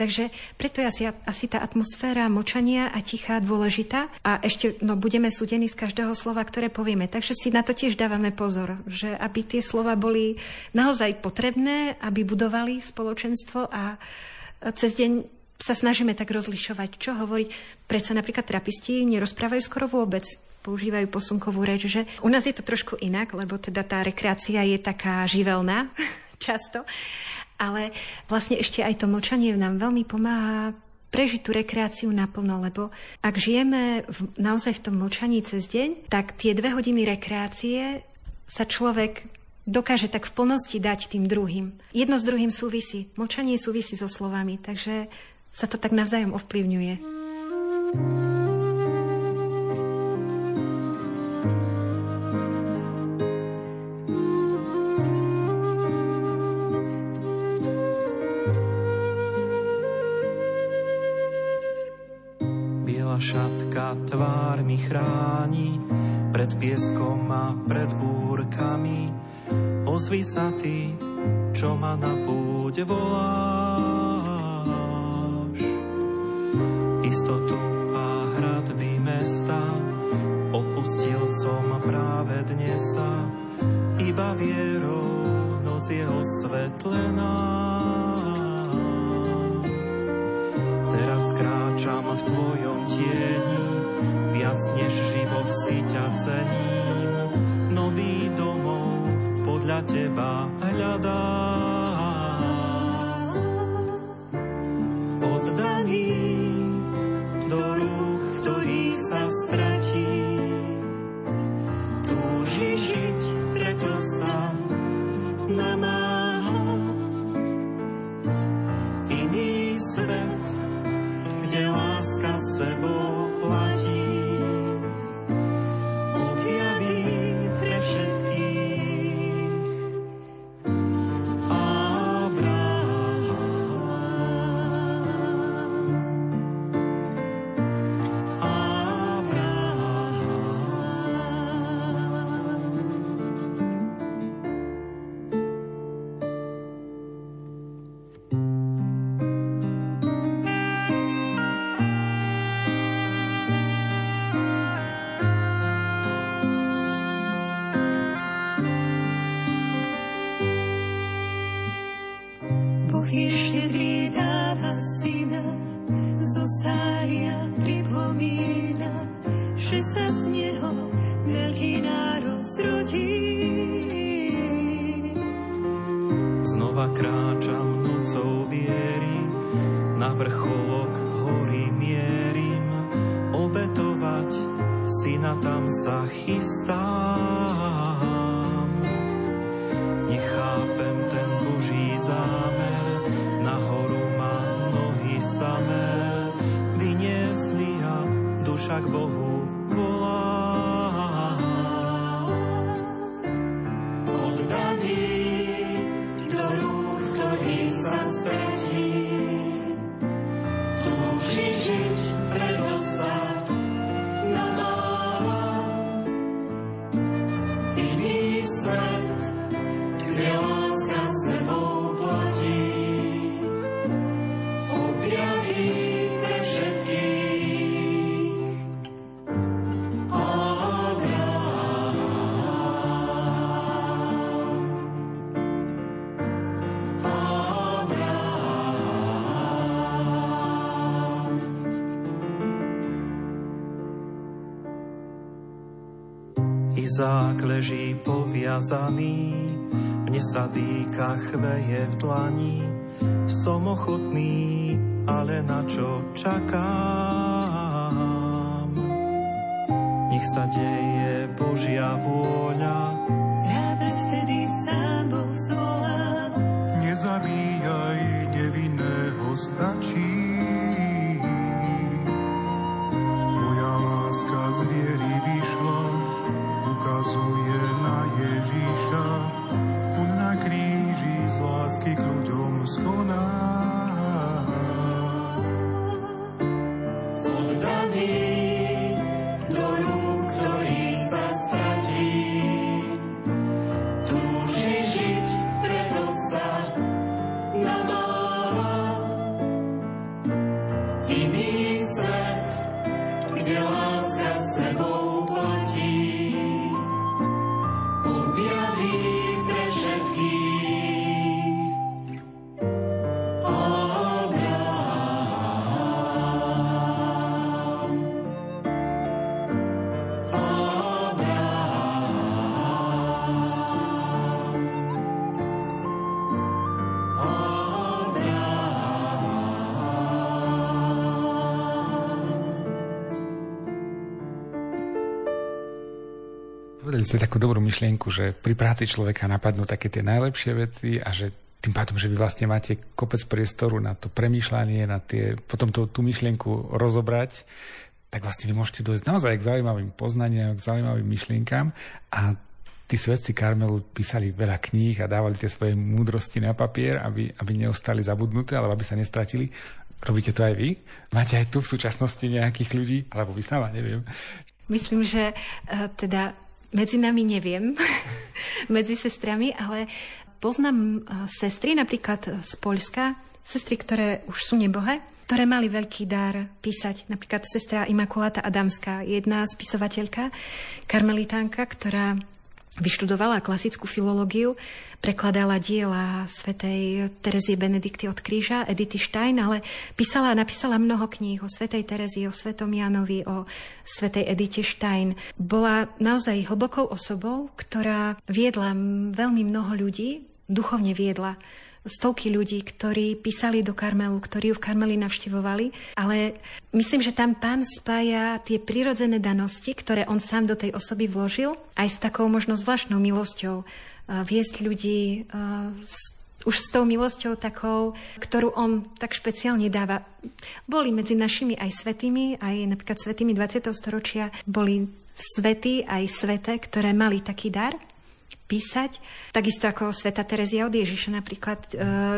Takže preto asi, asi tá atmosféra močania a tichá dôležitá. A ešte no, budeme súdení z každého slova, ktoré povieme. Takže si na to tiež dávame pozor, že aby tie slova boli naozaj potrebné, aby budovali spoločenstvo a cez deň sa snažíme tak rozlišovať, čo hovoriť. Predsa napríklad trapisti nerozprávajú skoro vôbec používajú posunkovú reč, že u nás je to trošku inak, lebo teda tá rekreácia je taká živelná [laughs] často, ale vlastne ešte aj to mlčanie nám veľmi pomáha prežiť tú rekreáciu naplno, lebo ak žijeme v, naozaj v tom mlčaní cez deň, tak tie dve hodiny rekreácie sa človek dokáže tak v plnosti dať tým druhým. Jedno s druhým súvisí. Mlčanie súvisí so slovami, takže sa to tak navzájom ovplyvňuje. Šatka tvár mi chráni pred pieskom a pred búrkami. Ozvi sa ty, čo ma na púde voláš. Istotu a hradby mesta opustil som práve dnes sa, iba vierou noc je osvetlená. Cením. Nový domov podľa teba hľadám. Izák leží poviazaný, mne sa dýka chveje v dlani. Som ochotný, ale na čo čakám? Nech sa deje Božia vôľa, práve vtedy sám Boh zvolá. Nezabíjaj nevinného, stačí ste takú dobrú myšlienku, že pri práci človeka napadnú také tie najlepšie veci a že tým pádom, že vy vlastne máte kopec priestoru na to premýšľanie, na tie, potom to, tú myšlienku rozobrať, tak vlastne vy môžete dojsť naozaj k zaujímavým poznaniam, k zaujímavým myšlienkám a tí svedci Karmelu písali veľa kníh a dávali tie svoje múdrosti na papier, aby, aby neostali zabudnuté, alebo aby sa nestratili. Robíte to aj vy? Máte aj tu v súčasnosti nejakých ľudí? Alebo vy sama, neviem. Myslím, že uh, teda medzi nami neviem, [laughs] medzi sestrami, ale poznám e, sestry napríklad z Poľska, sestry, ktoré už sú nebohé, ktoré mali veľký dar písať. Napríklad sestra Imakulata Adamská, jedna spisovateľka, karmelitánka, ktorá Vyštudovala klasickú filológiu, prekladala diela svätej Terezie Benedikty od kríža, Edity Stein, ale písala napísala mnoho kníh o svätej Terezii, o svetom Jánovi, o svätej Edite Stein. Bola naozaj hlbokou osobou, ktorá viedla veľmi mnoho ľudí, duchovne viedla stovky ľudí, ktorí písali do Karmelu, ktorí ju v Karmeli navštevovali, ale myslím, že tam pán spája tie prirodzené danosti, ktoré on sám do tej osoby vložil, aj s takou možno zvláštnou milosťou viesť ľudí s už s tou milosťou takou, ktorú on tak špeciálne dáva. Boli medzi našimi aj svetými, aj napríklad svetými 20. storočia, boli svety aj svete, ktoré mali taký dar písať. Takisto ako Sveta Terezia od Ježiša napríklad e,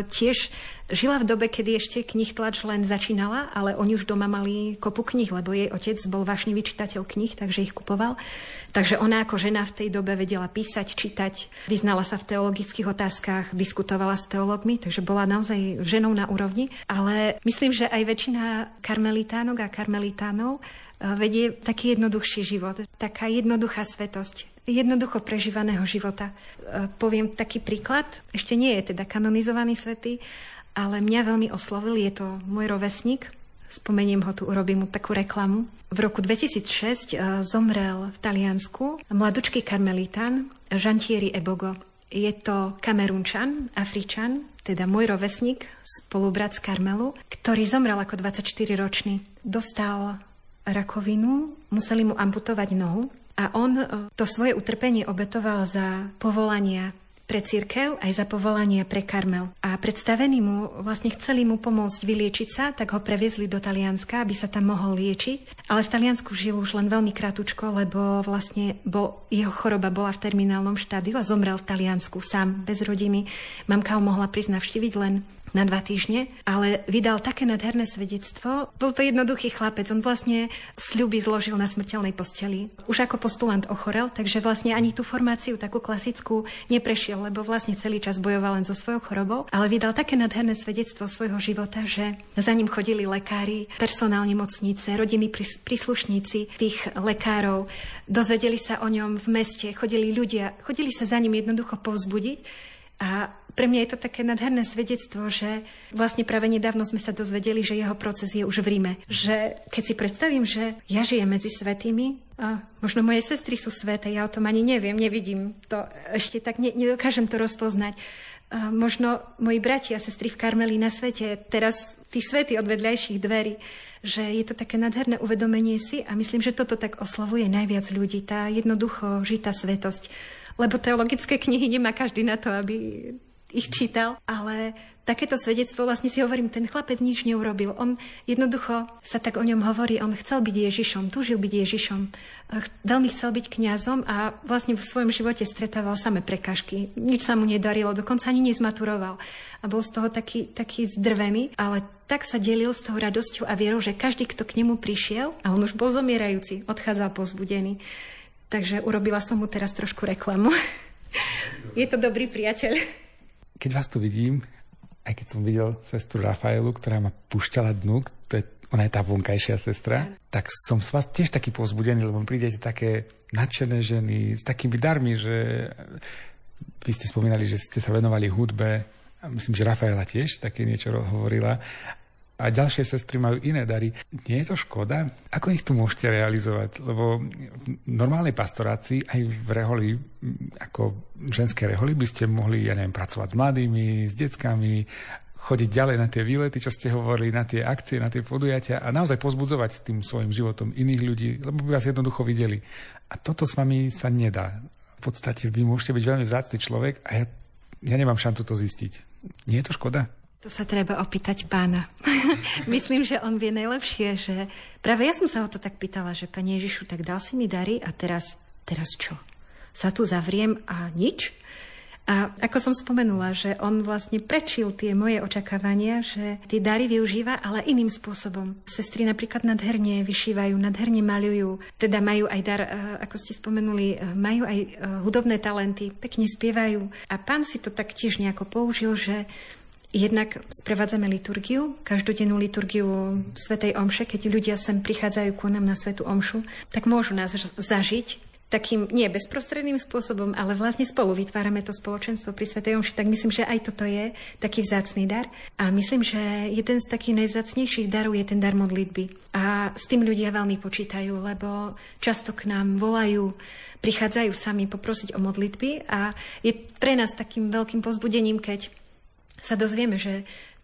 tiež žila v dobe, kedy ešte knih tlač len začínala, ale oni už doma mali kopu knih, lebo jej otec bol vášnivý čitateľ knih, takže ich kupoval. Takže ona ako žena v tej dobe vedela písať, čítať, vyznala sa v teologických otázkach, diskutovala s teológmi, takže bola naozaj ženou na úrovni. Ale myslím, že aj väčšina karmelitánok a karmelitánov vedie taký jednoduchší život, taká jednoduchá svetosť jednoducho prežívaného života. E, poviem taký príklad, ešte nie je teda kanonizovaný svety, ale mňa veľmi oslovil, je to môj rovesník, spomeniem ho tu, urobím mu takú reklamu. V roku 2006 e, zomrel v Taliansku mladučký karmelitán Žantieri Ebogo. Je to kamerunčan, Afričan, teda môj rovesník, spolubrat z Karmelu, ktorý zomrel ako 24-ročný. Dostal rakovinu, museli mu amputovať nohu a on e, to svoje utrpenie obetoval za povolania pre církev, aj za povolanie pre Karmel. A predstavení mu vlastne chceli mu pomôcť vyliečiť sa, tak ho previezli do Talianska, aby sa tam mohol liečiť. Ale v Taliansku žil už len veľmi krátko, lebo vlastne bol, jeho choroba bola v terminálnom štádiu a zomrel v Taliansku sám, bez rodiny. Mamka ho mohla prísť navštíviť len na dva týždne, ale vydal také nádherné svedectvo. Bol to jednoduchý chlapec, on vlastne sľuby zložil na smrteľnej posteli. Už ako postulant ochorel, takže vlastne ani tú formáciu takú klasickú neprešiel, lebo vlastne celý čas bojoval len so svojou chorobou, ale vydal také nádherné svedectvo svojho života, že za ním chodili lekári, personál nemocnice, rodiny príslušníci tých lekárov, dozvedeli sa o ňom v meste, chodili ľudia, chodili sa za ním jednoducho povzbudiť a pre mňa je to také nadherné svedectvo, že vlastne práve nedávno sme sa dozvedeli, že jeho proces je už v Ríme. Že keď si predstavím, že ja žijem medzi svetými, A možno moje sestry sú sveté, ja o tom ani neviem, nevidím to, ešte tak ne, nedokážem to rozpoznať. A možno moji bratia a sestry v Karmeli na svete, teraz tí svety od vedľajších dverí, že je to také nádherné uvedomenie si a myslím, že toto tak oslavuje najviac ľudí, tá jednoducho žitá svetosť. Lebo teologické knihy nemá každý na to, aby ich čítal, ale takéto svedectvo, vlastne si hovorím, ten chlapec nič neurobil. On jednoducho sa tak o ňom hovorí, on chcel byť Ježišom, túžil byť Ježišom, veľmi chcel byť kňazom a vlastne v svojom živote stretával same prekažky. Nič sa mu nedarilo, dokonca ani nezmaturoval. A bol z toho taký, taký zdrvený, ale tak sa delil s tou radosťou a vierou, že každý, kto k nemu prišiel, a on už bol zomierajúci, odchádzal pozbudený. Takže urobila som mu teraz trošku reklamu. [laughs] Je to dobrý priateľ keď vás tu vidím, aj keď som videl sestru Rafaelu, ktorá ma pušťala dnu, to je, ona je tá vonkajšia sestra, tak som s vás tiež taký pozbudený, lebo prídete také nadšené ženy s takými darmi, že vy ste spomínali, že ste sa venovali hudbe, myslím, že Rafaela tiež také niečo hovorila a ďalšie sestry majú iné dary. Nie je to škoda? Ako ich tu môžete realizovať? Lebo v normálnej pastorácii aj v reholi, ako ženské reholi, by ste mohli, ja neviem, pracovať s mladými, s deckami, chodiť ďalej na tie výlety, čo ste hovorili, na tie akcie, na tie podujatia a naozaj pozbudzovať s tým svojim životom iných ľudí, lebo by vás jednoducho videli. A toto s vami sa nedá. V podstate vy môžete byť veľmi vzácný človek a ja, ja nemám šancu to zistiť. Nie je to škoda? To sa treba opýtať pána. [laughs] Myslím, že on vie najlepšie, že práve ja som sa ho to tak pýtala, že Pane Ježišu, tak dal si mi dary a teraz, teraz čo? Sa tu zavriem a nič? A ako som spomenula, že on vlastne prečil tie moje očakávania, že tie dary využíva, ale iným spôsobom. Sestry napríklad nadherne vyšívajú, nadherne maľujú, teda majú aj dar, ako ste spomenuli, majú aj hudobné talenty, pekne spievajú. A pán si to tak tiež nejako použil, že Jednak sprevádzame liturgiu, každodennú liturgiu Svetej Omše, keď ľudia sem prichádzajú ku nám na Svetu Omšu, tak môžu nás zažiť takým nie bezprostredným spôsobom, ale vlastne spolu vytvárame to spoločenstvo pri Svetej Omši, tak myslím, že aj toto je taký vzácný dar. A myslím, že jeden z takých najvzácnejších darov je ten dar modlitby. A s tým ľudia veľmi počítajú, lebo často k nám volajú, prichádzajú sami poprosiť o modlitby a je pre nás takým veľkým pozbudením, keď sa dozvieme, že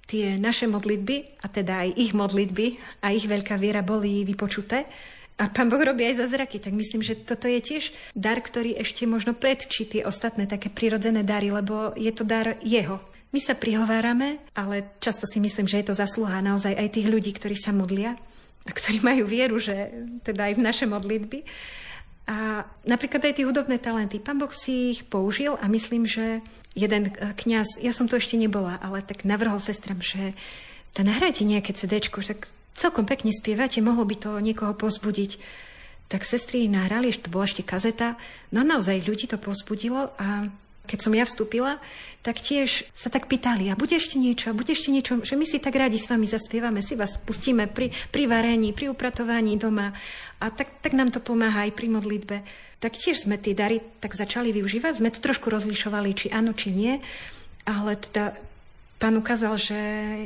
tie naše modlitby, a teda aj ich modlitby a ich veľká viera boli vypočuté, a pán Boh robí aj zázraky, tak myslím, že toto je tiež dar, ktorý ešte možno predčí tie ostatné také prirodzené dary, lebo je to dar jeho. My sa prihovárame, ale často si myslím, že je to zaslúha naozaj aj tých ľudí, ktorí sa modlia a ktorí majú vieru, že teda aj v naše modlitby. A napríklad aj tie hudobné talenty. Pán Boh si ich použil a myslím, že jeden e, kňaz, ja som tu ešte nebola, ale tak navrhol sestram, že to nahrajte nejaké CD, tak celkom pekne spievate, mohlo by to niekoho pozbudiť. Tak sestry nahrali, to bola ešte kazeta, no naozaj ľudí to pozbudilo a keď som ja vstúpila, tak tiež sa tak pýtali, a bude ešte niečo, a bude ešte niečo, že my si tak radi s vami zaspievame, si vás pustíme pri, pri varení, pri upratovaní doma. A tak, tak nám to pomáha aj pri modlitbe. Tak tiež sme tie dary tak začali využívať, sme to trošku rozlišovali, či áno, či nie, ale teda pán ukázal, že,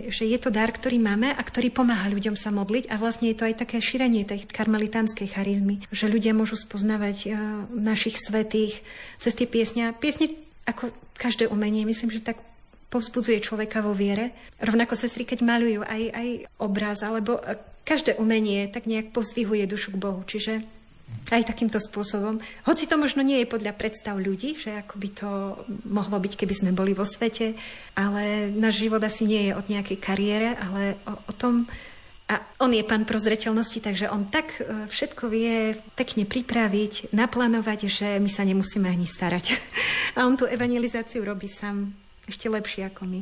že je to dar, ktorý máme a ktorý pomáha ľuďom sa modliť. A vlastne je to aj také šírenie tej karmelitánskej charizmy, že ľudia môžu spoznávať uh, našich svetých cez tie piesne. Piesne ako každé umenie, myslím, že tak povzbudzuje človeka vo viere. Rovnako sestry, keď malujú aj, aj obraz, alebo e, každé umenie tak nejak pozdvihuje dušu k Bohu. Čiže aj takýmto spôsobom. Hoci to možno nie je podľa predstav ľudí, že ako by to mohlo byť, keby sme boli vo svete, ale náš život asi nie je o nejakej kariére, ale o, o tom, a on je pán prozreteľnosti, takže on tak e, všetko vie pekne pripraviť, naplánovať, že my sa nemusíme ani starať. [laughs] A on tú evangelizáciu robí sám ešte lepšie ako my.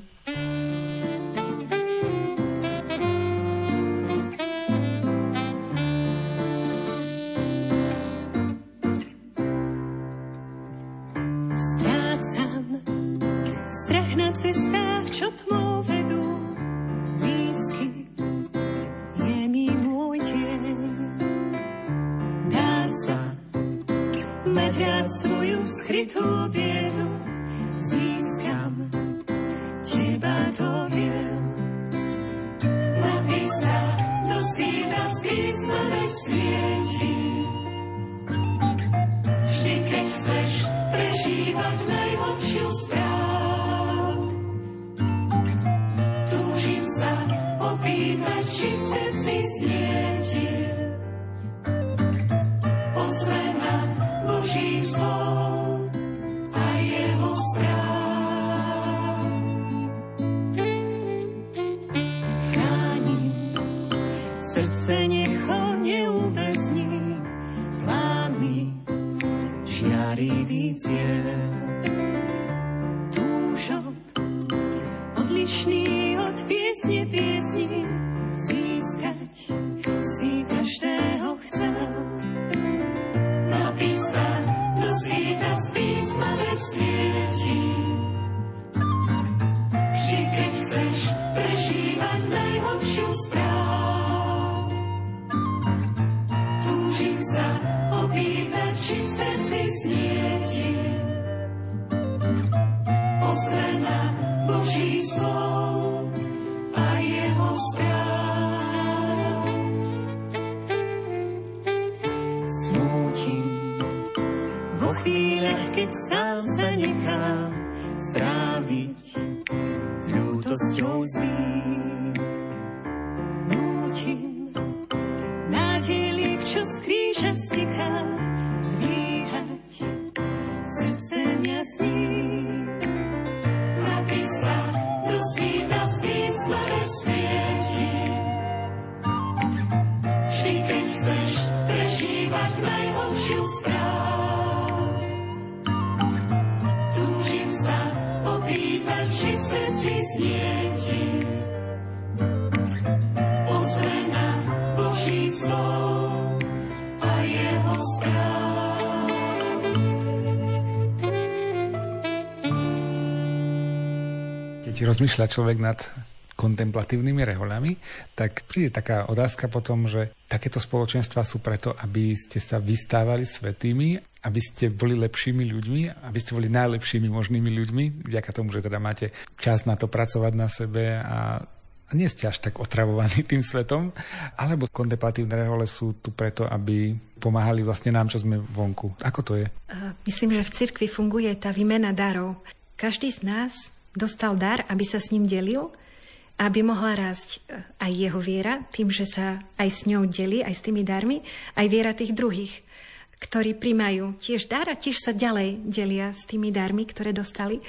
Strácam strach na cestách, čo tmou rozmýšľa človek nad kontemplatívnymi rehoľami, tak príde taká otázka potom, že takéto spoločenstva sú preto, aby ste sa vystávali svetými, aby ste boli lepšími ľuďmi, aby ste boli najlepšími možnými ľuďmi, vďaka tomu, že teda máte čas na to pracovať na sebe a a nie ste až tak otravovaní [laughs] tým svetom, alebo kontemplatívne rehole sú tu preto, aby pomáhali vlastne nám, čo sme vonku. Ako to je? Myslím, že v cirkvi funguje tá výmena darov. Každý z nás dostal dar, aby sa s ním delil, aby mohla rásť eh, aj jeho viera, tým, že sa aj s ňou delí, aj s tými darmi, aj viera tých druhých, ktorí primajú tiež dar a tiež sa ďalej delia s tými darmi, ktoré dostali.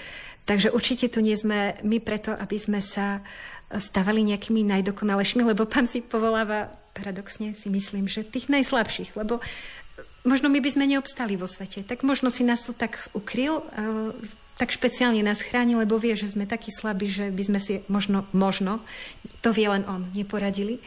Takže určite tu nie sme my preto, aby sme sa stavali nejakými najdokonalejšími, lebo pán si povoláva, paradoxne si myslím, že tých najslabších, lebo možno my by sme neobstali vo svete. Tak možno si nás tu tak ukryl, eh, tak špeciálne nás chráni, lebo vie, že sme takí slabí, že by sme si možno, možno, to vie len on, neporadili.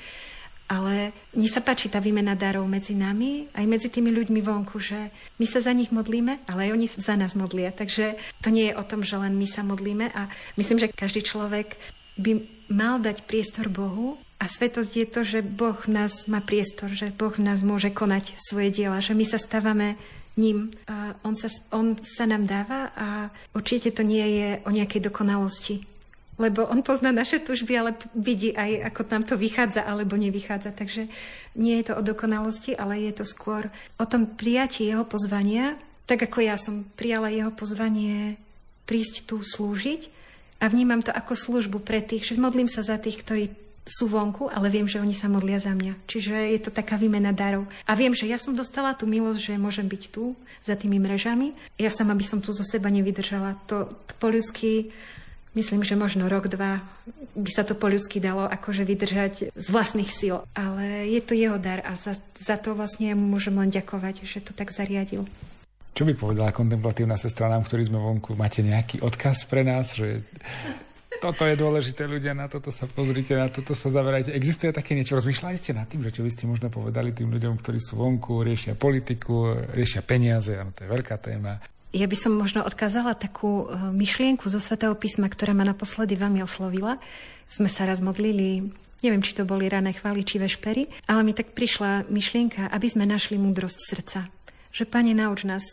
Ale mne sa páči tá výmena darov medzi nami, aj medzi tými ľuďmi vonku, že my sa za nich modlíme, ale aj oni za nás modlia. Takže to nie je o tom, že len my sa modlíme a myslím, že každý človek by mal dať priestor Bohu a svetosť je to, že Boh nás má priestor, že Boh nás môže konať svoje diela, že my sa stávame ním. A on, sa, on sa nám dáva a určite to nie je o nejakej dokonalosti. Lebo on pozná naše tužby, ale vidí aj, ako nám to vychádza alebo nevychádza. Takže nie je to o dokonalosti, ale je to skôr o tom prijatí jeho pozvania, tak ako ja som prijala jeho pozvanie prísť tu slúžiť a vnímam to ako službu pre tých, že modlím sa za tých, ktorí sú vonku, ale viem, že oni sa modlia za mňa. Čiže je to taká výmena darov. A viem, že ja som dostala tú milosť, že môžem byť tu, za tými mrežami. Ja sama by som tu zo seba nevydržala. To, to po ľudsky, myslím, že možno rok, dva by sa to po ľudsky dalo akože vydržať z vlastných síl. Ale je to jeho dar a za, za to vlastne mu môžem len ďakovať, že to tak zariadil. Čo by povedala kontemplatívna sestra nám, ktorí sme vonku? Máte nejaký odkaz pre nás, že toto je dôležité, ľudia, na toto sa pozrite, na toto sa zaverajte. Existuje také niečo? Rozmýšľali ste nad tým, že čo by ste možno povedali tým ľuďom, ktorí sú vonku, riešia politiku, riešia peniaze, áno, to je veľká téma. Ja by som možno odkázala takú e, myšlienku zo Svetého písma, ktorá ma naposledy veľmi oslovila. Sme sa raz modlili neviem, či to boli rané chvály či vešpery, ale mi tak prišla myšlienka, aby sme našli múdrosť srdca. Že, Pane, nauč nás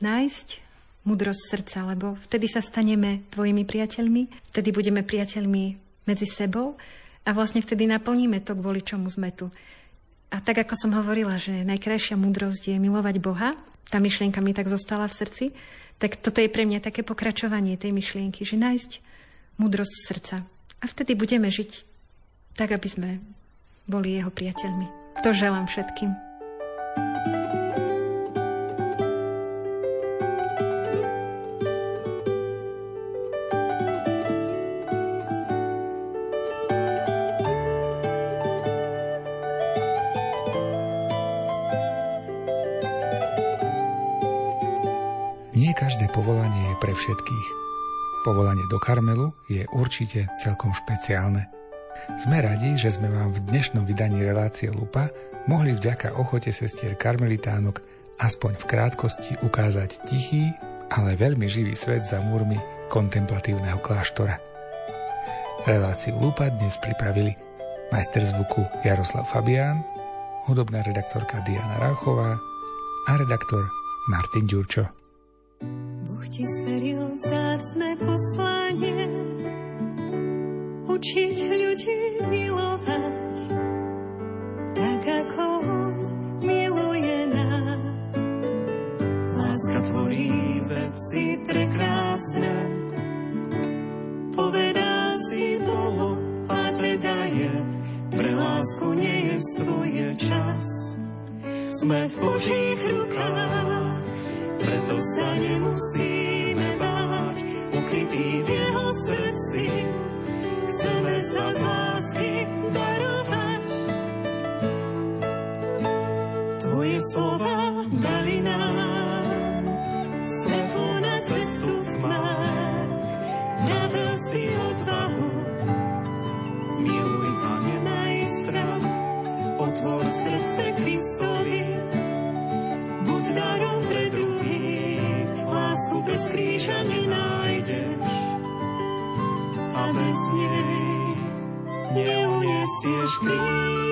nájsť mudrosť srdca, lebo vtedy sa staneme tvojimi priateľmi, vtedy budeme priateľmi medzi sebou a vlastne vtedy naplníme to, kvôli čomu sme tu. A tak, ako som hovorila, že najkrajšia múdrosť je milovať Boha, tá myšlienka mi tak zostala v srdci, tak toto je pre mňa také pokračovanie tej myšlienky, že nájsť múdrosť srdca. A vtedy budeme žiť tak aby sme boli jeho priateľmi. To želám všetkým. Nie všetkých. Povolanie do Karmelu je určite celkom špeciálne. Sme radi, že sme vám v dnešnom vydaní relácie Lupa mohli vďaka ochote sestier karmelitánok aspoň v krátkosti ukázať tichý, ale veľmi živý svet za múrmi kontemplatívneho kláštora. Reláciu Lupa dnes pripravili majster zvuku Jaroslav Fabián, hudobná redaktorka Diana Rauchová a redaktor Martin Ďurčo. Boh ti zveril vzácne poslanie, učiť ľudí milovať, tak ako On miluje nás. Láska tvorí veci prekrásne, povedá si Bohu a teda je, pre lásku je čas. Sme v Božích rukách, preto sa nemusíme ukrytý v jeho srdci. Chceme sa z lásky darovať. Tvoje slova dali nám svetlo na cestu v tmách. Vravel si odvahu, miluj a nemaj strach, otvor srdce Kristovi, nej neuniesieš kríž.